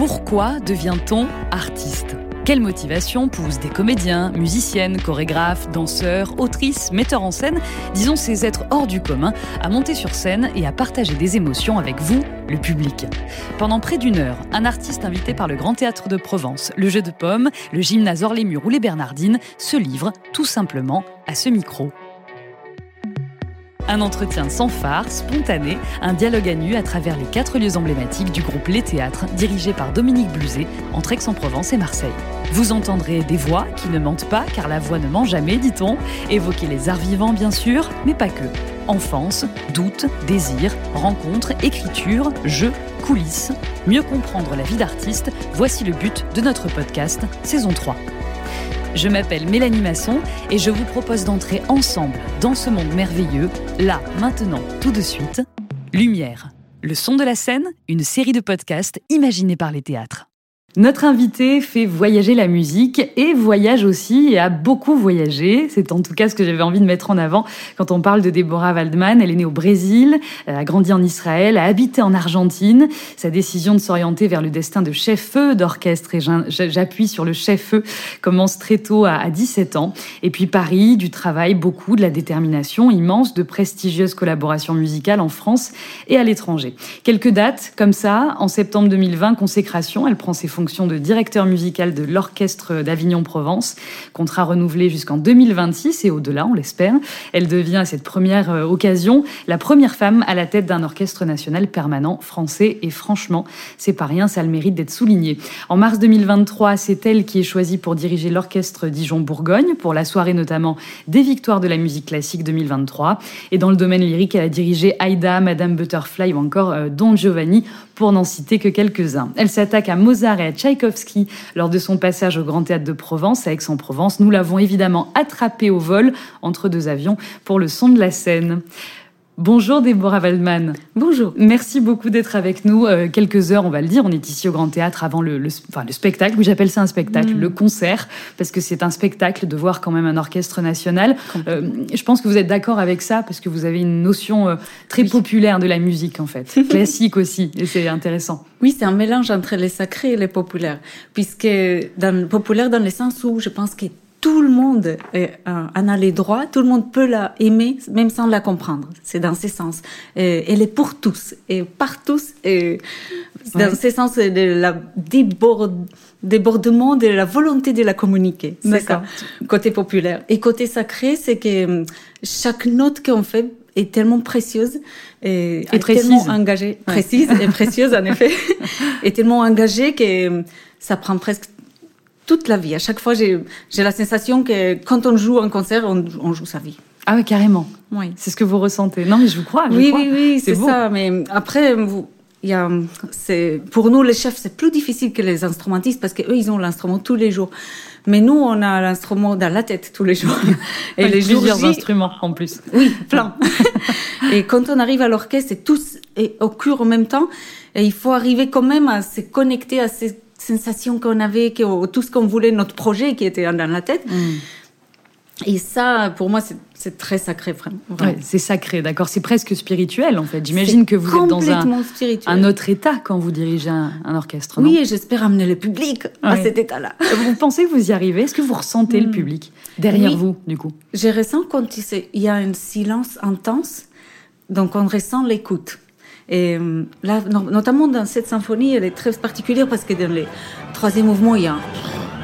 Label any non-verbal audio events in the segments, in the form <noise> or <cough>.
Pourquoi devient-on artiste? Quelle motivation pousse des comédiens, musiciennes, chorégraphes, danseurs, autrices, metteurs en scène, disons ces êtres hors du commun, à monter sur scène et à partager des émotions avec vous, le public? Pendant près d'une heure, un artiste invité par le Grand Théâtre de Provence, le Jeu de Pommes, le Gymnase Orlémur ou les Bernardines se livre tout simplement à ce micro. Un entretien sans phare, spontané, un dialogue à nu à travers les quatre lieux emblématiques du groupe Les Théâtres, dirigé par Dominique Bluzet, entre Aix-en-Provence et Marseille. Vous entendrez des voix qui ne mentent pas, car la voix ne ment jamais, dit-on, évoquer les arts vivants bien sûr, mais pas que. Enfance, doute, désir, rencontre, écriture, jeu, coulisses. Mieux comprendre la vie d'artiste, voici le but de notre podcast, saison 3. Je m'appelle Mélanie Masson et je vous propose d'entrer ensemble dans ce monde merveilleux, là, maintenant, tout de suite. Lumière, le son de la scène, une série de podcasts imaginés par les théâtres. Notre invité fait voyager la musique et voyage aussi et a beaucoup voyagé. C'est en tout cas ce que j'avais envie de mettre en avant quand on parle de Deborah Waldman. Elle est née au Brésil, a grandi en Israël, a habité en Argentine. Sa décision de s'orienter vers le destin de chef-feu d'orchestre, et j'appuie sur le chef-feu, commence très tôt à 17 ans. Et puis Paris, du travail, beaucoup, de la détermination immense, de prestigieuses collaborations musicales en France et à l'étranger. Quelques dates comme ça, en septembre 2020, consécration, elle prend ses fonction de directeur musical de l'Orchestre d'Avignon-Provence. Contrat renouvelé jusqu'en 2026 et au-delà, on l'espère. Elle devient à cette première euh, occasion la première femme à la tête d'un orchestre national permanent français. Et franchement, c'est pas rien, ça a le mérite d'être souligné. En mars 2023, c'est elle qui est choisie pour diriger l'Orchestre Dijon-Bourgogne, pour la soirée notamment des Victoires de la musique classique 2023. Et dans le domaine lyrique, elle a dirigé Aïda, Madame Butterfly ou encore euh, Don Giovanni, pour n'en citer que quelques-uns. Elle s'attaque à Mozart et Tchaïkovski lors de son passage au Grand Théâtre de Provence à Aix-en-Provence. Nous l'avons évidemment attrapé au vol entre deux avions pour le son de la scène. Bonjour Déborah Waldman. Bonjour. Merci beaucoup d'être avec nous. Euh, quelques heures, on va le dire. On est ici au Grand Théâtre avant le, enfin, le spectacle. Oui, j'appelle ça un spectacle, mm. le concert, parce que c'est un spectacle de voir quand même un orchestre national. Euh, je pense que vous êtes d'accord avec ça, parce que vous avez une notion euh, très populaire de la musique, en fait. <laughs> Classique aussi, et c'est intéressant. Oui, c'est un mélange entre les sacrés et les populaires, puisque dans, populaire dans le sens où je pense que tout le monde en a les droits, tout le monde peut la aimer, même sans la comprendre. C'est dans ce sens. elle est pour tous et par tous. Et dans ce sens de la débordement de la volonté de la communiquer. C'est ça. Côté populaire. Et côté sacré, c'est que hum, chaque note qu'on fait est tellement précieuse et, et précise. tellement engagée, précise et précieuse en effet, <laughs> et tellement engagée que hum, ça prend presque toute la vie. À chaque fois, j'ai la sensation que quand on joue un concert, on, joue sa vie. Ah oui, carrément. Oui. C'est ce que vous ressentez. Non, mais je vous crois. oui, oui, oui, c'est ça. Mais après, vous, il y a, c'est, pour nous, les chefs, c'est plus difficile que les instrumentistes parce qu'eux, ils ont l'instrument tous les jours. Mais nous, on a l'instrument dans la tête tous les jours. <laughs> Et les plusieurs instruments en plus. Oui, plein. <laughs> <laughs> et quand on arrive à l'orchestre, et tous et occurrent en même temps. Et il faut arriver quand même à se connecter à ces sensation qu'on avait, que, tout ce qu'on voulait, notre projet qui était dans la tête. Mm. Et ça, pour moi, c'est très sacré, vraiment. c'est sacré, d'accord. C'est presque spirituel, en fait. J'imagine que vous êtes dans un, un, autre état quand vous dirigez un, orchestre. oui, et j'espère amener le public à cet état-là. Vous pensez que vous y arrivez? Est-ce que vous ressentez le mm. public derrière vous, du coup? Je ressens quand il y a un silence intense, donc on ressent l'écoute. Et euh, là, notamment dans cette symphonie, elle est très particulière parce que dans les troisième mouvement, il y a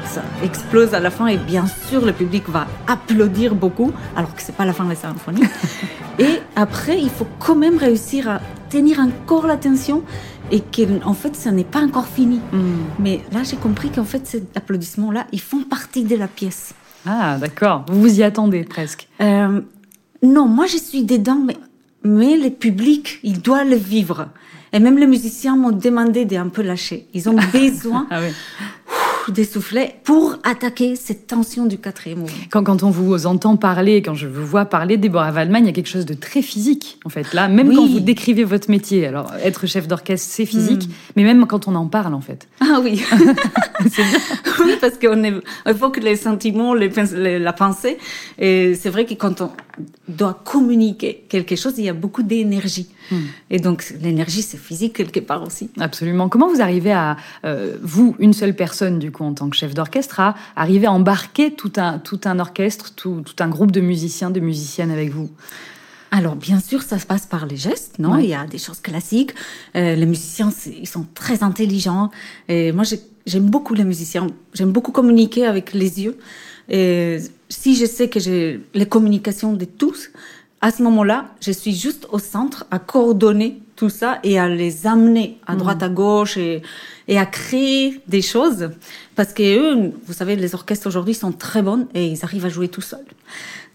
ça explose à la fin et bien sûr le public va applaudir beaucoup alors que c'est pas la fin de la symphonie. <laughs> et après, il faut quand même réussir à tenir encore l'attention et qu'en fait, ça n'est pas encore fini. Mm. Mais là, j'ai compris qu'en fait, ces applaudissements-là, ils font partie de la pièce. Ah, d'accord. Vous vous y attendez presque. Euh, non, moi, je suis dedans, mais mais le public, il doit le vivre. Et même les musiciens m'ont demandé d'un peu lâcher. Ils ont <laughs> besoin ah d'essouffler pour attaquer cette tension du quatrième mouvement. Quand, quand on vous entend parler, quand je vous vois parler, Déborah Waldman, il y a quelque chose de très physique, en fait. Là, même quand vous décrivez votre métier, alors être chef d'orchestre, c'est physique, hmm. mais même quand on en parle, en fait. Ah oui. <laughs> c'est bien. oui, parce qu'on faut que les sentiments, les, la pensée, et c'est vrai que quand on, doit communiquer quelque chose, il y a beaucoup d'énergie. Hmm. Et donc l'énergie, c'est physique quelque part aussi. Absolument. Comment vous arrivez à, euh, vous, une seule personne, du coup, en tant que chef d'orchestre, à arriver à embarquer tout un, tout un orchestre, tout, tout un groupe de musiciens, de musiciennes avec vous? Alors bien sûr, ça se passe par les gestes, non? Il y a des choses classiques. Euh, les musiciens, ils sont très intelligents. Et moi, j'aime beaucoup les musiciens. J'aime beaucoup communiquer avec les yeux. Et si je sais que j'ai les communications de tous, à ce moment-là, je suis juste au centre à coordonner tout ça et à les amener à droite, à gauche et, et à créer des choses. Parce que eux, vous savez, les orchestres aujourd'hui sont très bons et ils arrivent à jouer tout seuls.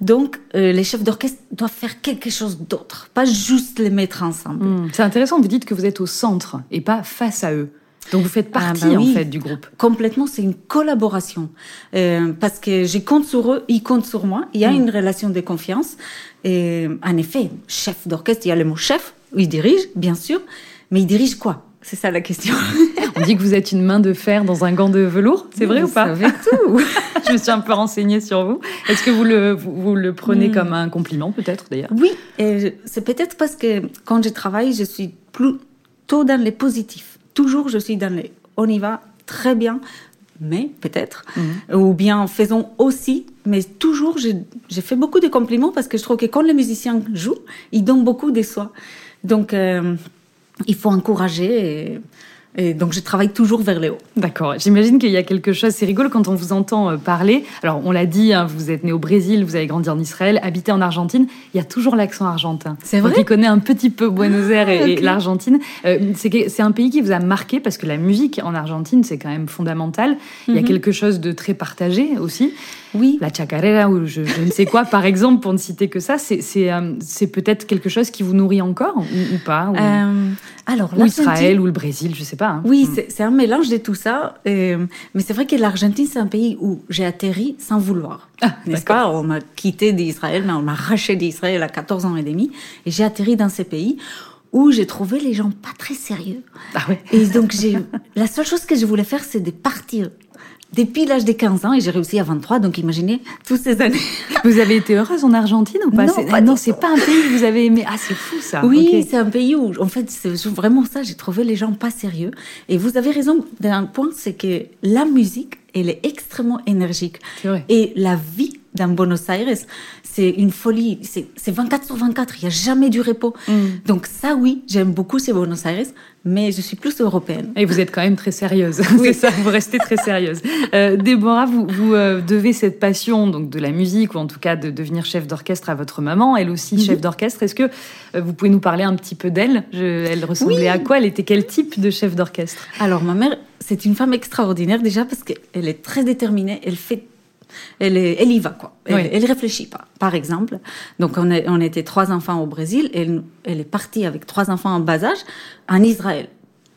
Donc, euh, les chefs d'orchestre doivent faire quelque chose d'autre, pas juste les mettre ensemble. Hmm. C'est intéressant, vous dites que vous êtes au centre et pas face à eux. Donc vous faites ah, partie bah en fait du groupe. Complètement, c'est une collaboration euh, parce que je compte sur eux, ils comptent sur moi. Il y a hmm. une relation de confiance. Et en effet, chef d'orchestre, il y a le mot chef, il dirige, bien sûr, mais il dirige quoi? C'est ça la question. <laughs> On dit que vous êtes une main de fer dans un gant de velours, c'est vrai ou pas? Avec tout. <laughs> Je me suis un peu renseignée sur vous. Est-ce que vous le, vous, le prenez hmm. comme un compliment peut-être d'ailleurs? Oui, c'est peut-être parce que quand je travaille, je suis plutôt dans les positifs. Toujours, je suis dans les on y va très bien, mais peut-être, hmm. ou bien faisons aussi, mais toujours, j'ai fait beaucoup de compliments parce que je trouve que quand les musiciens jouent, ils donnent beaucoup de soi. Donc, euh, il faut encourager. Et, et donc, je travaille toujours vers les hauts. D'accord. J'imagine qu'il y a quelque chose. C'est rigolo quand on vous entend euh, parler. Alors, on l'a dit, hein, vous êtes né au Brésil, vous avez grandi en Israël, habité en Argentine. Il y a toujours l'accent argentin. C'est vrai. Qui connaît un petit peu Buenos Aires et, ah, l'Argentine. Euh, c'est un pays qui vous a marqué parce que la musique en Argentine, c'est quand même fondamental. Il y a mhm. quelque chose de très partagé aussi. Oui. La chacarera ou je, ne sais quoi, par exemple, pour ne citer que ça, c'est euh, peut-être quelque chose qui vous nourrit encore ou, pas ou, euh, Alors, ou Israël ou le Brésil, je sais pas. Hein. Oui, mm. c'est un mélange de tout ça. Euh, mais c'est vrai que l'Argentine, c'est un pays où j'ai atterri sans vouloir. Ah, N'est-ce pas? On m'a quitté d'Israël, on m'a arraché d'Israël à 14 ans et demi. Et j'ai atterri dans ces pays où j'ai trouvé les gens pas très sérieux. Ah ouais. Et donc, la seule chose que je voulais faire, c'est de partir depuis l'âge de 15 ans et j'ai réussi à 23, donc imaginez toutes ces années. <laughs> Vous avez été heureuse en Argentine ou pas? Non, pas non, c'est pas un pays que vous avez aimé. Ah, c'est fou ça. Oui, c'est un pays où, en fait, c'est vraiment ça. J'ai trouvé les gens pas sérieux. Et vous avez raison d'un point, c'est que la musique, elle est extrêmement énergique. Vrai. Et la vie dans Buenos Aires, c'est une folie. C'est 24 sur 24, il n'y a jamais du repos. Mm. Donc ça, oui, j'aime beaucoup ces Buenos Aires, mais je suis plus européenne. Et vous êtes quand même très sérieuse, <laughs> c'est ça, vous restez très sérieuse. Euh, Déborah, vous, vous euh, devez cette passion donc de la musique, ou en tout cas de devenir chef d'orchestre à votre maman, elle aussi mhm. chef d'orchestre. Est-ce que euh, vous pouvez nous parler un petit peu d'elle? Elle ressemblait à quoi? Elle était quel type de chef d'orchestre? Alors ma mère, c'est une femme extraordinaire déjà parce qu'elle est très déterminée, elle fait elle, elle y va, quoi. Elle, ne réfléchit pas. Par exemple, donc on, on était trois enfants au Brésil, elle, elle est partie avec trois enfants en bas âge en Israël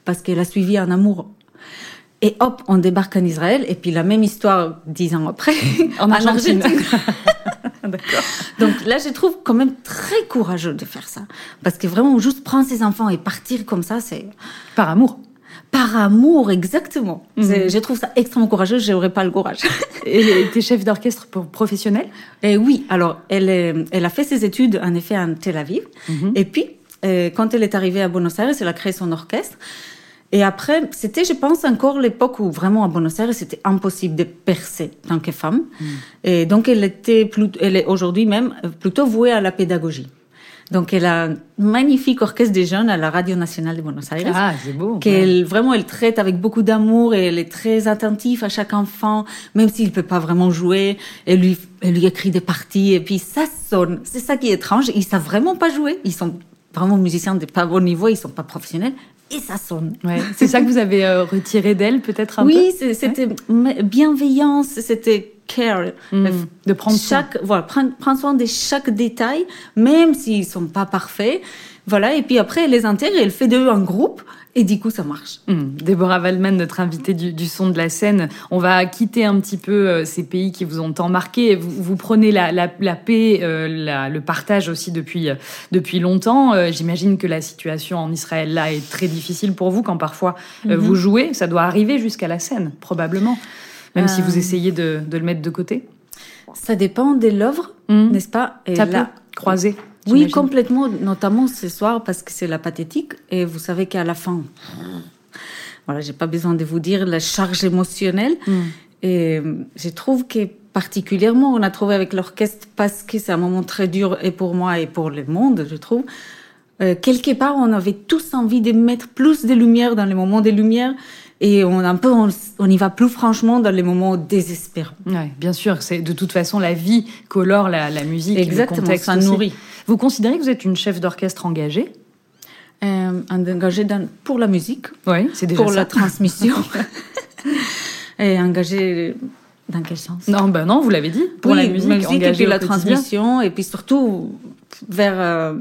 parce qu'elle a suivi un amour. Et hop, on débarque en Israël, et puis la même histoire dix ans après, <laughs> en Argentine. <laughs> Donc là, je trouve quand même très courageux de faire ça. Parce que vraiment, juste prendre ses enfants et partir comme ça, c'est... Par amour par amour, exactement. Mhm. Je trouve ça extrêmement courageux, je n'aurais pas le courage. <laughs> Et elle était chef d'orchestre professionnel? Et Oui, alors elle, elle a fait ses études en effet en Tel Aviv. Mhm. Et puis, euh, quand elle est arrivée à Buenos Aires, elle a créé son orchestre. Et après, c'était, je pense, encore l'époque où vraiment à Buenos Aires, c'était impossible de percer tant que femme. Mhm. Et donc, elle était, elle est aujourd'hui même plutôt vouée à la pédagogie. Donc, elle a un magnifique orchestre des jeunes à la Radio Nationale de Buenos Aires. Ah, c'est beau. Qu'elle, vraiment, elle traite avec beaucoup d'amour et elle est très attentive à chaque enfant, même s'il peut pas vraiment jouer. Elle lui, elle lui écrit des parties et puis ça sonne. C'est ça qui est étrange. Ils savent vraiment pas jouer. Ils sont vraiment musiciens de pas bon niveau. Ils sont pas professionnels. Et ça sonne. Ouais. C'est ça que vous avez euh, retiré d'elle, peut-être un oui, peu. Oui, c'était bienveillance, c'était care, de prendre chaque, soin. voilà, prendre, prendre, soin de chaque détail, même s'ils sont pas parfaits. Voilà, et puis après, elle les intègre elle fait d'eux un groupe. Et du coup, ça marche. Hmm. Déborah Waldman, notre invitée du, du, son de la scène, on va quitter un petit peu euh, ces pays qui vous ont tant marqué. Vous, vous prenez la, la, la paix, euh, la, le partage aussi depuis euh, depuis longtemps. J'imagine que la situation en Israël là est très difficile pour vous quand parfois mm-hmm. vous jouez. Ça doit arriver jusqu'à la scène, probablement même si vous euh. essayez de, le mettre de côté Ça dépend de l'œuvre, Mhm. n'est-ce pas? Et Ça là- peut croiser. Oui, complètement, notamment ce soir parce que c'est la pathétique et vous savez qu'à la fin, voilà, j'ai pas besoin de vous dire la charge émotionnelle. Mm. Et euh, je trouve que particulièrement, on a trouvé avec l'orchestre parce que c'est un moment très dur et pour moi et pour le monde, je trouve. Euh, quelque part, on avait tous envie de mettre plus de lumière dans les moments de lumière et on un peu, on, on y va plus franchement dans les moments désespérants. Ouais, bien sûr, c'est de toute façon la vie colore la, la musique, Exactement, le contexte ça nourrit. Vous considérez que vous êtes une chef d'orchestre engagée? Euh, engagé dans, pour la musique, Oui, c'est déjà pour ça. la transmission. <laughs> et engagé dans quel sens? Non, ben non, vous l'avez dit. Pour Oui, la musique, et engagée puis la transmission, et puis surtout vers euh,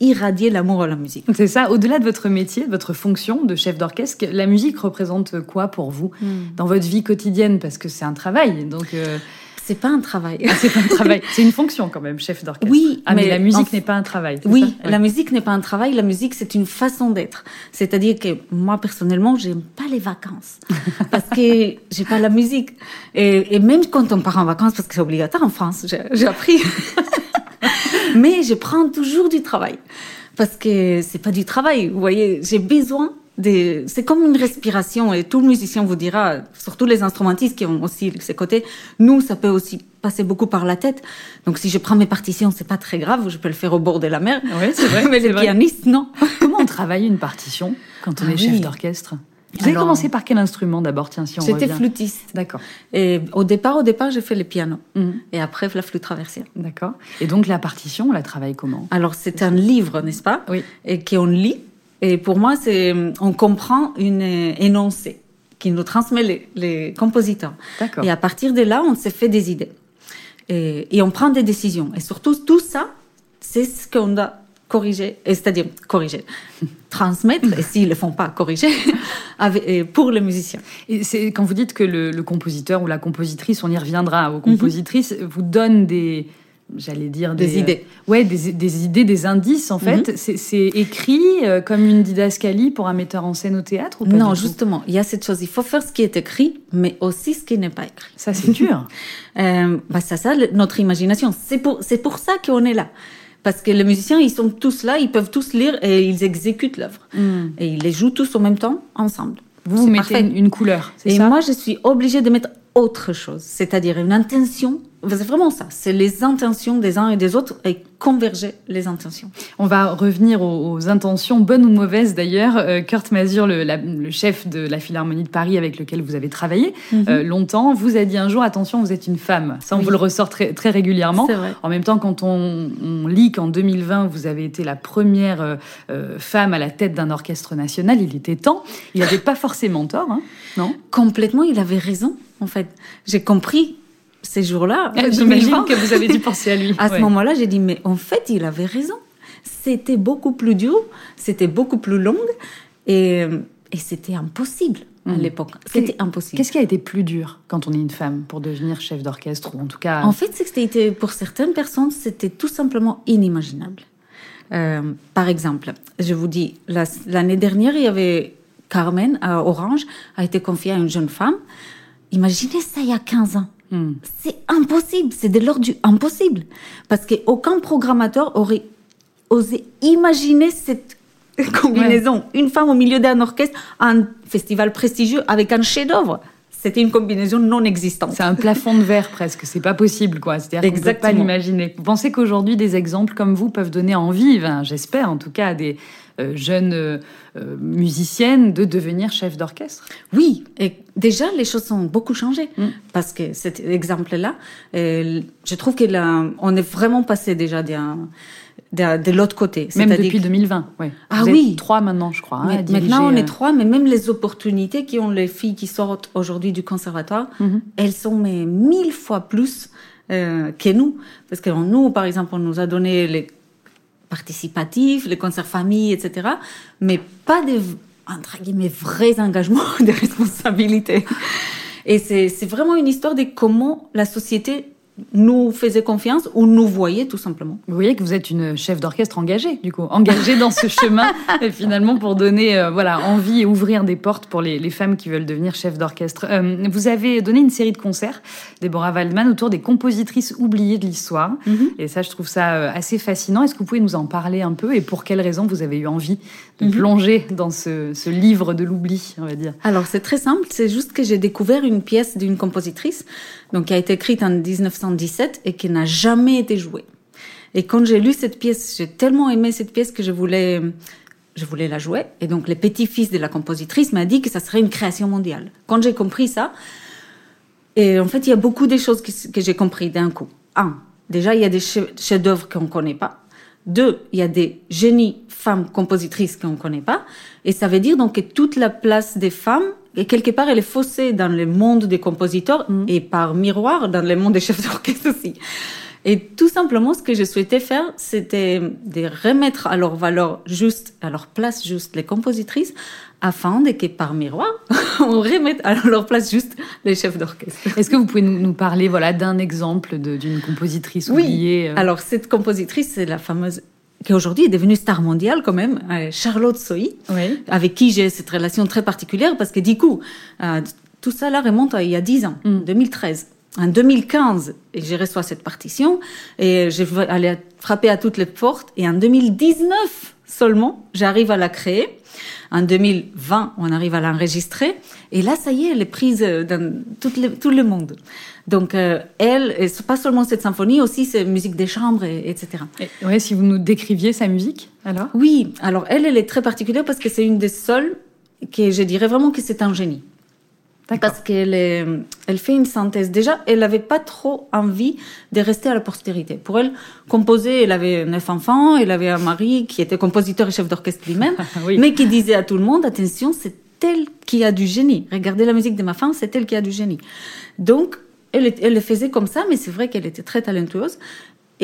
irradier l'amour à la musique. C'est ça. Au-delà de votre métier, de votre fonction de chef d'orchestre, la musique représente quoi pour vous dans votre vie quotidienne? Parce que c'est un travail, donc euh, C'est pas un travail. <laughs> c'est pas un travail, <laughs> c'est une fonction quand même, chef d'orchestre. Oui, ah, mais, mais la musique n'est pas un travail. Oui, ça? La musique n'est pas un travail, la musique c'est une façon d'être. C'est-à-dire que moi personnellement, j'aime pas les vacances <laughs> parce que j'ai pas la musique. Et, et même quand on part en vacances, parce que c'est obligatoire en France, j'ai appris. Mais je prends toujours du travail parce que c'est pas du travail. Vous voyez, j'ai besoin de. C'est comme une respiration et tout musicien vous dira, surtout les instrumentistes qui ont aussi ces côtés. Nous, ça peut aussi passer beaucoup par la tête. Donc si je prends mes partitions, c'est pas très grave, je peux le faire au bord de la mer. Oui, c'est vrai. <laughs> Mais les vrai. pianistes, non. Comment on travaille une partition quand on Ah est chef d'orchestre? Vous avez commencé par quel instrument d'abord? Tiens, si on J'étais flûtiste. D'accord. Et au départ, au départ, j'ai fait le piano. Mhm. Et après, la flûte traversière. D'accord. Et donc la partition, on la travaille comment? Alors, c'est un livre, n'est-ce pas? Oui. Et qu'on lit. Et pour moi, c'est, on comprend une énoncé qui nous transmet les, les compositeurs. D'accord. Et à partir de là, on se fait des idées. Et, et on prend des décisions. Et surtout, tout ça, c'est ce qu'on doit corriger, et c'est-à-dire corriger, <laughs> transmettre, et s'ils ne le font pas, corriger, <laughs> avec- et pour les musiciens. Et c'est quand vous dites que le, le compositeur ou la compositrice, on y reviendra aux compositrices, vous donne des, j'allais dire Des idées. euh, ouais, des, des idées, des indices en fait. C'est- C'est écrit euh, comme une didascalie pour un metteur en scène au théâtre ou pas Non, justement, il y a cette chose, il faut faire ce qui est écrit, mais aussi ce qui n'est pas écrit. Ça c'est dur. <laughs> Euh, bah, c'est ça, le- notre imagination. C'est pour, c'est pour ça qu'on est là. Parce que les musiciens, ils sont tous là, ils peuvent tous lire et ils exécutent l'œuvre. Et ils les jouent tous en même temps, ensemble. Vous mettez parfait. une, couleur, c'est Et moi, je suis obligée de mettre autre chose, c'est-à-dire une intention. C'est vraiment ça. C'est les intentions des uns et des autres et converger les intentions. On va revenir aux, aux intentions, bonnes ou mauvaises d'ailleurs. Euh, Kurt Mazur, le, la- le chef de la Philharmonie de Paris avec lequel vous avez travaillé euh, longtemps, vous a dit un jour attention, vous êtes une femme. Ça, on Oui. vous le ressort très, très régulièrement. C'est vrai. En même temps, quand on, on lit qu'en 2020, vous avez été la première euh, femme à la tête d'un orchestre national, il était temps. Il n'avait pas forcément tort, hein, non? Complètement, il avait raison, en fait. J'ai compris ces jours-là. en J'imagine 2020. que vous avez dû <laughs> penser à lui. À ce Ouais. moment-là, j'ai dit, mais en fait, il avait raison. C'était beaucoup plus dur, c'était beaucoup plus long, et, et c'était impossible à Mhm. l'époque. C'était impossible. Qu'est-ce qui a été plus dur quand on est une femme pour devenir chef d'orchestre ou en tout cas En fait, c'est que c'était, pour certaines personnes, c'était tout simplement inimaginable. Euh, par exemple, je vous dis, la- l'année dernière, il y avait Carmen à Orange, a été confiée à une jeune femme. Imaginez ça il y a 15 ans. Hmm. C'est impossible, c'est de l'ordre du impossible. Parce qu'aucun programmateur aurait osé imaginer cette <laughs> combinaison. Une femme au milieu d'un orchestre, un festival prestigieux avec un chef-d'œuvre. C'était une combinaison non existante. C'est un plafond de verre presque, c'est pas possible quoi. C'est-à-dire qu'on peut pas l'imaginer. Vous pensez qu'aujourd'hui des exemples comme vous peuvent donner envie, ben, j'espère en tout cas, à des euh, jeunes euh, euh, musiciennes de devenir chef d'orchestre Oui, et déjà les choses ont beaucoup changé Mm. parce que cet exemple-là, je trouve que là, on est vraiment passé déjà d'un- de l'autre côté. Même depuis 2020, ouais. Ah Vous oui. êtes trois maintenant, je crois. hein, Mais maintenant, on est trois, mais même les opportunités qui ont les filles qui sortent aujourd'hui du conservatoire, Mhm. elles sont mais mille fois plus euh, que nous. Parce que nous, par exemple, on nous a donné les participatifs, les concerts famille, etc., mais pas de, entre guillemets, vrais engagements <laughs> de responsabilité. Et c'est vraiment une histoire de comment la société nous faisait confiance ou nous voyait tout simplement. Vous voyez que vous êtes une chef d'orchestre engagée, du coup, engagée dans ce <laughs> chemin, et finalement pour donner euh, voilà envie et ouvrir des portes pour les, les femmes qui veulent devenir chef d'orchestre. Euh, vous avez donné une série de concerts, Deborah Waldman, autour des compositrices oubliées de l'histoire, Mhm. et ça, je trouve ça euh, assez fascinant. Est-ce que vous pouvez nous en parler un peu et pour quelles raisons vous avez eu envie de Mhm. plonger dans ce, ce livre de l'oubli, on va dire? Alors c'est très simple, c'est juste que j'ai découvert une pièce d'une compositrice, donc qui a été écrite en 1917 et qui n'a jamais été jouée. Et quand j'ai lu cette pièce, j'ai tellement aimé cette pièce que je voulais, je voulais la jouer. Et donc le petit-fils de la compositrice m'a dit que ça serait une création mondiale. Quand j'ai compris ça, et en fait il y a beaucoup de choses que, que j'ai compris d'un coup. Un, déjà il y a des chefs- chefs-d'œuvre qu'on connaît pas. Deux, il y a des génies femmes compositrices qu'on ne connaît pas. Et ça veut dire donc que toute la place des femmes, et quelque part, elle est faussée dans le monde des compositeurs et par miroir dans le monde des chefs d'orchestre aussi. Et tout simplement, ce que je souhaitais faire, c'était de remettre à leur valeur juste, à leur place juste les compositrices, afin de que par miroir, <laughs> on remette à leur place juste les chefs d'orchestre. Est-ce que vous pouvez nous, parler voilà d'un exemple d'une compositrice Oui. oubliée euh, Alors, cette compositrice, c'est la fameuse, qui aujourd'hui est devenue star mondiale quand même, euh, Charlotte Oui. avec qui j'ai cette relation très particulière parce que du coup, euh, tout ça là remonte à il y a 10 ans, Mm. 2013. En 2015, et j'ai reçu cette partition et j'ai allé frapper à toutes les portes et en 2019 seulement, j'arrive à la créer. En 2020, on arrive à l'enregistrer. Et là, ça y est, elle est prise dans tout le, tout le monde. Donc, euh, elle, et pas seulement cette symphonie, aussi c'est musique des chambres, et, etc. Et- ouais, si vous nous décriviez sa musique, alors? Oui, alors elle, elle est très particulière parce que c'est une des seules que je dirais vraiment que c'est un génie. Parce qu'elle elle fait une synthèse. Déjà, elle n'avait pas trop envie de rester à la postérité. Pour elle, composer, elle avait neuf enfants, elle avait un mari qui était compositeur et chef d'orchestre lui-même, <laughs> Oui. mais qui disait à tout le monde, attention, c'est elle qui a du génie. Regardez la musique de ma femme, c'est elle qui a du génie. Donc, elle, elle le faisait comme ça, mais c'est vrai qu'elle était très talentueuse.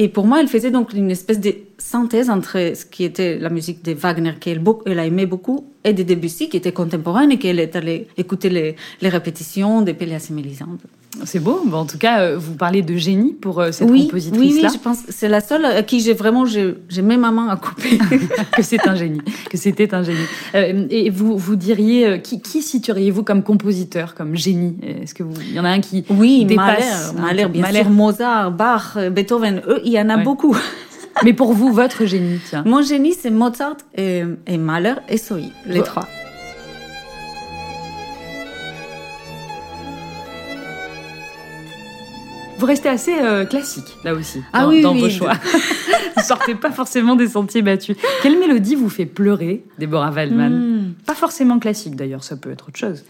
Et pour moi, elle faisait donc une espèce de synthèse entre ce qui était la musique de Wagner, qu'elle a aimé beaucoup, et de Debussy, qui était contemporaine et qu'elle est allée écouter les, répétitions de Péléas et Mélisande. C'est beau. Bon, en tout cas, euh, vous parlez de génie pour euh, cette Oui, oui, compositrice-là. oui, je pense que c'est la seule à qui j'ai vraiment, j'ai ma main à couper. <laughs> que c'est un génie, que c'était un génie. Euh, et vous, vous diriez, euh, qui, qui situeriez-vous comme compositeur, comme génie? Est-ce que vous, il y en a un qui Oui, dépasse Mahler, Mahler, bien Mahler. sûr, Mozart, Bach, Beethoven, eux, il y en a Ouais. beaucoup. Mais pour vous, votre génie, tiens. Mon génie, c'est Mozart et, et Mahler et Sohi, les trois. Vous restez assez euh, classique, là aussi, Ah dans, oui, dans oui, vos oui. choix. <laughs> <laughs> vous sortez pas forcément des sentiers battus. Quelle mélodie vous fait pleurer, Deborah Waldman Hmm. Pas forcément classique, d'ailleurs, ça peut être autre chose.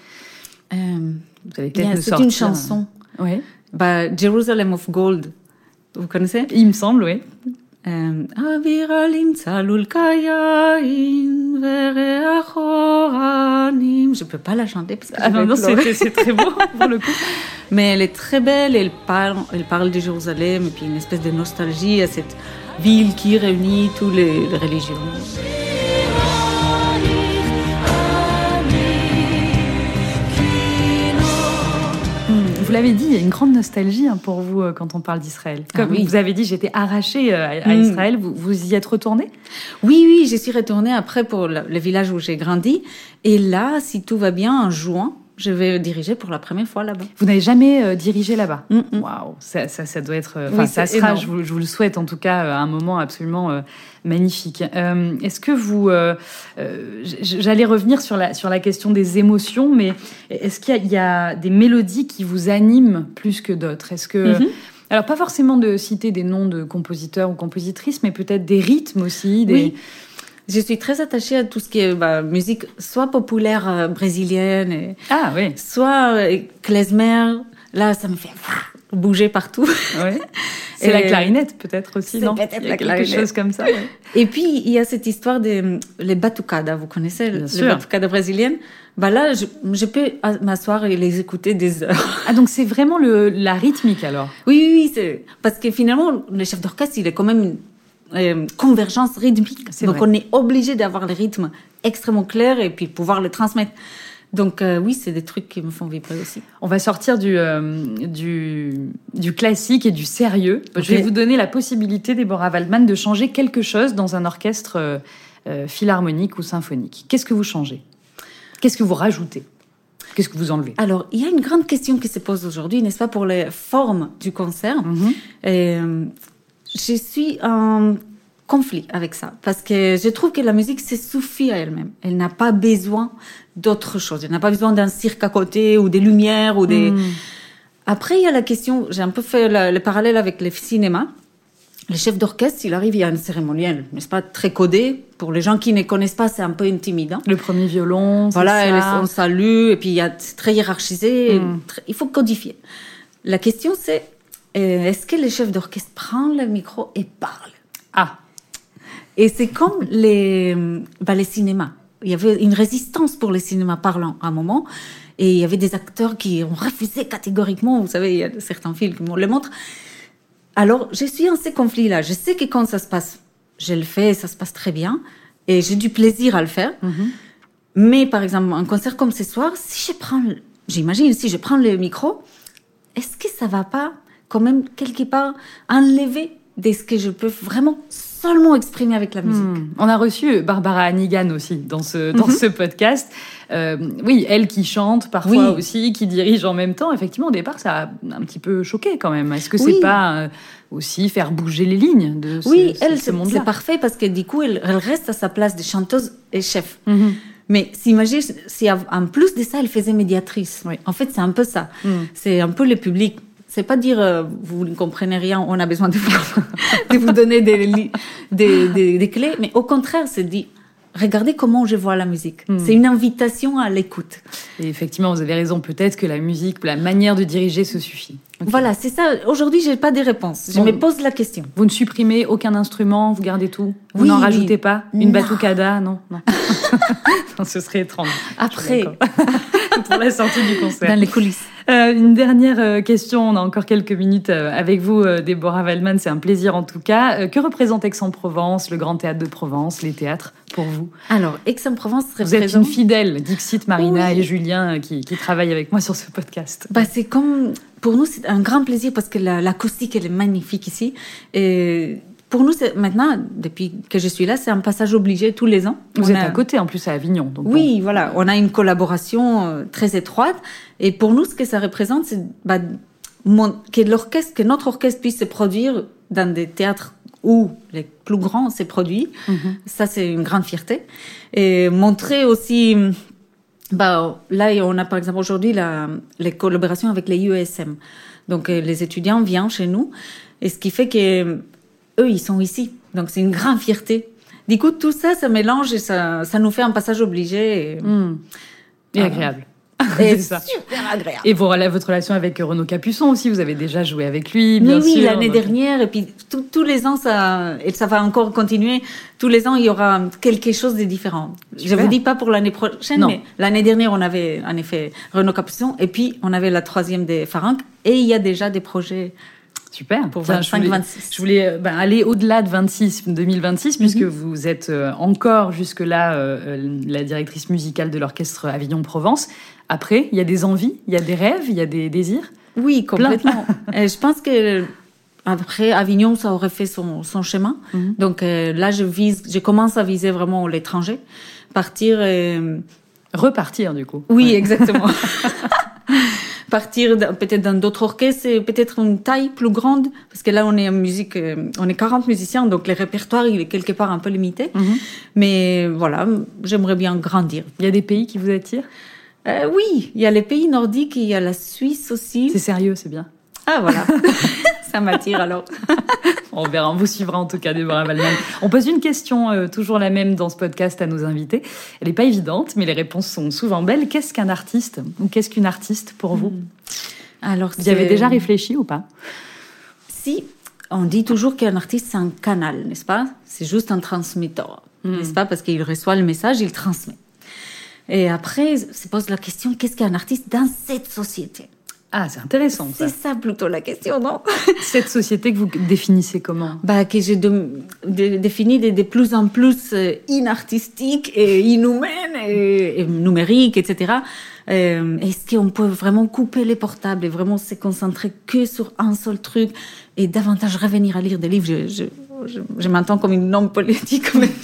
Euh, Vous allez peut-être nous sortir. une chanson. Oui, Bah, Jerusalem of Gold. Vous connaissez? Il me semble, oui. Je peux pas la chanter parce que Ah non, non, c'est très beau <laughs> pour le coup. Mais elle est très belle, elle parle, elle parle de Jérusalem et puis une espèce de nostalgie à cette ville qui réunit toutes les religions. Vous l'avez dit, il y a une grande nostalgie hein, pour vous euh, quand on parle d'Israël. Ah Comme oui. vous avez dit, j'étais arrachée euh, à, Mm. Israël. Vous, vous y êtes retournée? Oui, oui, je suis retournée après pour le, le village où j'ai grandi. Et là, si tout va bien, en juin, je vais diriger pour la première fois là-bas. Vous n'avez jamais euh, dirigé là-bas? Mm, mm. Waouh, ça, ça, ça doit être. euh, Enfin, Oui, ça sera. Je vous, je vous le souhaite en tout cas euh, un moment absolument euh, magnifique. Euh, Est-ce que vous, j'allais revenir sur la sur la question des émotions, mais est-ce qu'il y, a- il y a des mélodies qui vous animent plus que d'autres? Est-ce que Mhm. alors pas forcément de citer des noms de compositeurs ou compositrices, mais peut-être des rythmes aussi. Des... Oui. Je suis très attachée à tout ce qui est bah, musique, soit populaire euh, brésilienne, et- Ah oui. soit euh, klezmer. Là, ça me fait bouger partout. Ouais. <laughs> C'est la Et- clarinette peut-être aussi, non? peut-être Il y a la quelque clarinette. chose comme ça. ouais. <laughs> Et puis, il y a cette histoire des hum, les batucadas. Vous connaissez Bien les sûr. batucadas brésiliennes? Bah là, je, je peux ah, m'asseoir et les écouter des heures. <laughs> Ah donc c'est vraiment le, la rythmique alors? Oui, oui, oui. c'est- Parce que finalement, le chef d'orchestre, il est quand même euh, convergence rythmique. Donc, vrai. on est obligé d'avoir les rythmes extrêmement clairs et puis pouvoir les transmettre. Donc euh, oui, c'est des trucs qui me font vibrer aussi. On va sortir du, euh, du, du, classique et du sérieux. Je vais vous donner la possibilité, Deborah Waldman, de changer quelque chose dans un orchestre philharmonique ou symphonique. Qu'est-ce que vous changez? Qu'est-ce que vous rajoutez? Qu'est-ce que vous enlevez? Alors, il y a une grande question qui se pose aujourd'hui, n'est-ce pas, pour les formes du concert. Mhm. Et, je suis en conflit avec ça parce que je trouve que la musique se suffit à elle-même. Elle n'a pas besoin d'autre chose. Elle n'a pas besoin d'un cirque à côté ou des lumières ou des. Hmm. Après, il y a la question. J'ai un peu fait le, parallèle avec le cinéma. Le chef d'orchestre, il arrive, il y a un cérémoniel, n'est-ce pas, très codé. Pour les gens qui ne connaissent pas, c'est un peu intimidant. Le premier violon, voilà, ça. on salue, et puis il y a c'est très hiérarchisé. Hmm. il faut codifier. La question, c'est est-ce que le chef d'orchestre prend le micro et parle? Ah. Et c'est comme les, bah, les cinémas il y avait une résistance pour les cinémas parlants à un moment. Et il y avait des acteurs qui ont refusé catégoriquement. Vous savez, il y a certains films qui le montrent. Alors, je suis en ces conflits-là. Je sais que quand ça se passe, je le fais ça se passe très bien. Et j'ai du plaisir à le faire. Mm-hmm. Mais par exemple, un concert comme ce soir, si je prends, j'imagine, si je prends le micro, est-ce que ça va pas quand même quelque part enlever de ce que je peux vraiment seulement exprimer avec la musique. Hmm. On a reçu Barbara Hannigan aussi dans ce, dans mhm. ce podcast. Euh, oui, elle qui chante parfois aussi, qui dirige en même temps. Effectivement, au départ, ça a un petit peu choqué quand même. Est-ce que c'est pas euh, aussi faire bouger les lignes de ce, oui, elle, c'est parfait parce que du coup, elle, reste à sa place de chanteuse et chef. Mhm. Mais s'imagine, si en plus de ça, elle faisait médiatrice. En fait, c'est un peu ça. Hmm. C'est un peu le public c'est pas dire euh, vous ne comprenez rien, on a besoin de vous, <laughs> de vous donner des, des, des, clés, mais au contraire, c'est dit regardez comment je vois la musique. Hmm. C'est une invitation à l'écoute. Et effectivement, vous avez raison, peut-être que la musique, la manière de diriger se suffit. Voilà, c'est ça. Aujourd'hui, j'ai pas des réponses. Je me pose la question. Vous ne supprimez aucun instrument, vous gardez tout? Vous n'en rajoutez pas? Une batucada? Non, <laughs> non. Ce serait étrange. Après. <laughs> <laughs> Pour la sortie du concert. Dans les coulisses. Euh, une dernière euh, question, on a encore quelques minutes euh, avec vous, Déborah Waldman, c'est un plaisir en tout cas. que représente Aix-en-Provence, le Grand Théâtre de Provence, les théâtres pour vous? Alors, Aix-en-Provence représente... Vous êtes une fidèle, Dixit, Marina et Julien qui, qui travaillent avec moi sur ce podcast. Bah, c'est comme... Pour nous, c'est un grand plaisir parce que l'acoustique, elle est magnifique ici. Et pour nous, maintenant, depuis que je suis là, c'est un passage obligé tous les ans. Vous êtes à côté, en plus, à Avignon. Donc oui, voilà. On a une collaboration euh, très étroite. Et pour nous, ce que ça représente, c'est bah, que l'orchestre, que notre orchestre puisse se produire dans des théâtres où les plus grands s'est produit. Mhm. Ça, c'est une grande fierté. Et montrer aussi, bah, là, on a par exemple aujourd'hui la, les collaborations avec les USM. Donc, euh, les étudiants viennent chez nous. Et ce qui fait que eux, ils sont ici. Donc c'est une grande fierté. Du coup, tout ça, ça mélange et ça, ça nous fait un passage obligé. Et, hmm. et agréable. <laughs> Et ça. super agréable. Et votre relation avec Renaud Capuçon aussi, vous avez déjà joué avec lui, bien oui, l'année dernière, et puis tous les ans, ça, et ça va encore continuer. Tous les ans, il y aura quelque chose de différent. Je ne vous dis pas pour l'année prochaine, mais l'année dernière, on avait en effet Renaud Capuçon, et puis on avait la troisième des Farinques, et il y a déjà des projets Super. Pour 25, je voulais, Je voulais euh, ben, aller au-delà de 26, 2026, mhm. puisque vous êtes euh, encore jusque-là euh, la directrice musicale de l'orchestre Avignon-Provence. Après, il y a des envies, il y a des rêves, il y a des désirs? Oui, complètement. <laughs> je pense que après Avignon, ça aurait fait son, son chemin. Mhm. Donc là, je vise, je commence à viser vraiment l'étranger, partir. Et... Repartir du coup. Oui, exactement. <laughs> partir peut-être dans d'autres orchestres et peut-être une taille plus grande parce que là on est en musique euh, on est 40 musiciens donc le répertoire il est quelque part un peu limité. Mhm. mais voilà j'aimerais bien grandir. Il y a des pays qui vous attirent? Euh, oui il y a les pays nordiques il y a la Suisse aussi. C'est sérieux c'est bien ah voilà <laughs> ça m'attire alors <laughs> on verra, on vous suivra en tout cas, Déborah Waldman. On pose une question, euh, toujours la même dans ce podcast à nos invités. Elle n'est pas évidente, mais les réponses sont souvent belles. Qu'est-ce qu'un artiste ou qu'est-ce qu'une artiste pour vous? Hmm. Alors, Vous y avez déjà réfléchi ou pas? Si, on dit toujours qu'un artiste, c'est un canal, n'est-ce pas? C'est juste un transmetteur, hmm. n'est-ce pas? Parce qu'il reçoit le message, il transmet. Et après, se pose la question, qu'est-ce qu'un artiste dans cette société? Ah, c'est intéressant. C'est ça plutôt la question, non <laughs> Cette société que vous définissez comment? Bah, Que j'ai de, de, défini de, de, plus en plus euh, inartistique et inhumaine et, et numérique, etc. Euh, Est-ce qu'on peut vraiment couper les portables et vraiment se concentrer que sur un seul truc et davantage revenir à lire des livres? Je, je, je, je m'entends comme une homme politique, mais... <laughs>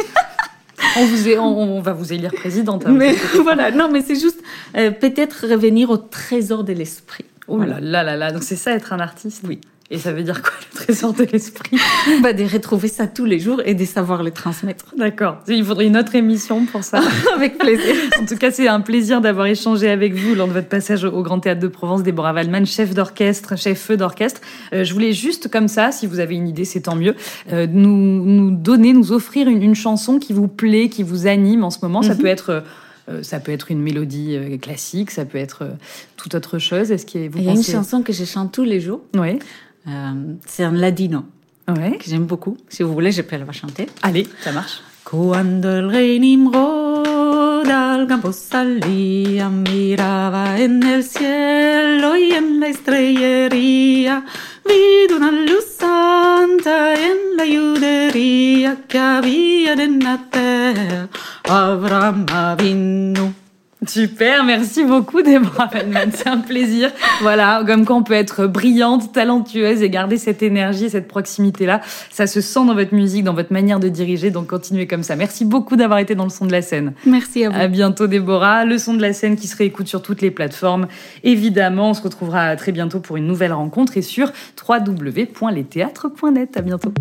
On, vous est, on, on, va vous élire présidente. Hein, mais <laughs> voilà, non, mais c'est juste euh, peut-être revenir au trésor de l'esprit. Oh là là là là, donc c'est ça être un artiste Oui. Et ça veut dire quoi, le trésor de l'esprit? <laughs> Bah, De retrouver ça tous les jours et de savoir le transmettre. D'accord. Il faudrait une autre émission pour ça. <laughs> avec plaisir. En tout cas, c'est un plaisir d'avoir échangé avec vous lors de votre passage au Grand Théâtre de Provence. Déborah Waldman, chef d'orchestre, chef feu d'orchestre. Euh, je voulais juste comme ça, si vous avez une idée, c'est tant mieux, euh, nous, nous donner, nous offrir une, une, chanson qui vous plaît, qui vous anime en ce moment. Mm -hmm. Ça peut être... Euh, ça peut être une mélodie euh, classique, ça peut être euh, toute autre chose. Est-ce que vous Il y a une chanson que je chante tous les jours. Oui. Euh, c'est un ladino. Ouais. Que j'aime beaucoup. Si vous voulez, je peux la chanter. Allez, ça marche. Cuando el rey Nimrod al campo salía, miraba en el cielo y en la estrellería, vi una luz santa en la yudería que había en la terre. Abraham Avinu. Super, merci beaucoup Déborah Feldman, c'est un plaisir. Voilà, comme quoi on peut être brillante, talentueuse et garder cette énergie, cette proximité-là. Ça se sent dans votre musique, dans votre manière de diriger, donc continuez comme ça. Merci beaucoup d'avoir été dans le son de la scène. Merci à vous. À bientôt Déborah. Le son de la scène qui se réécoute sur toutes les plateformes. Évidemment, on se retrouvera très bientôt pour une nouvelle rencontre et sur www.letheatre.net. À bientôt.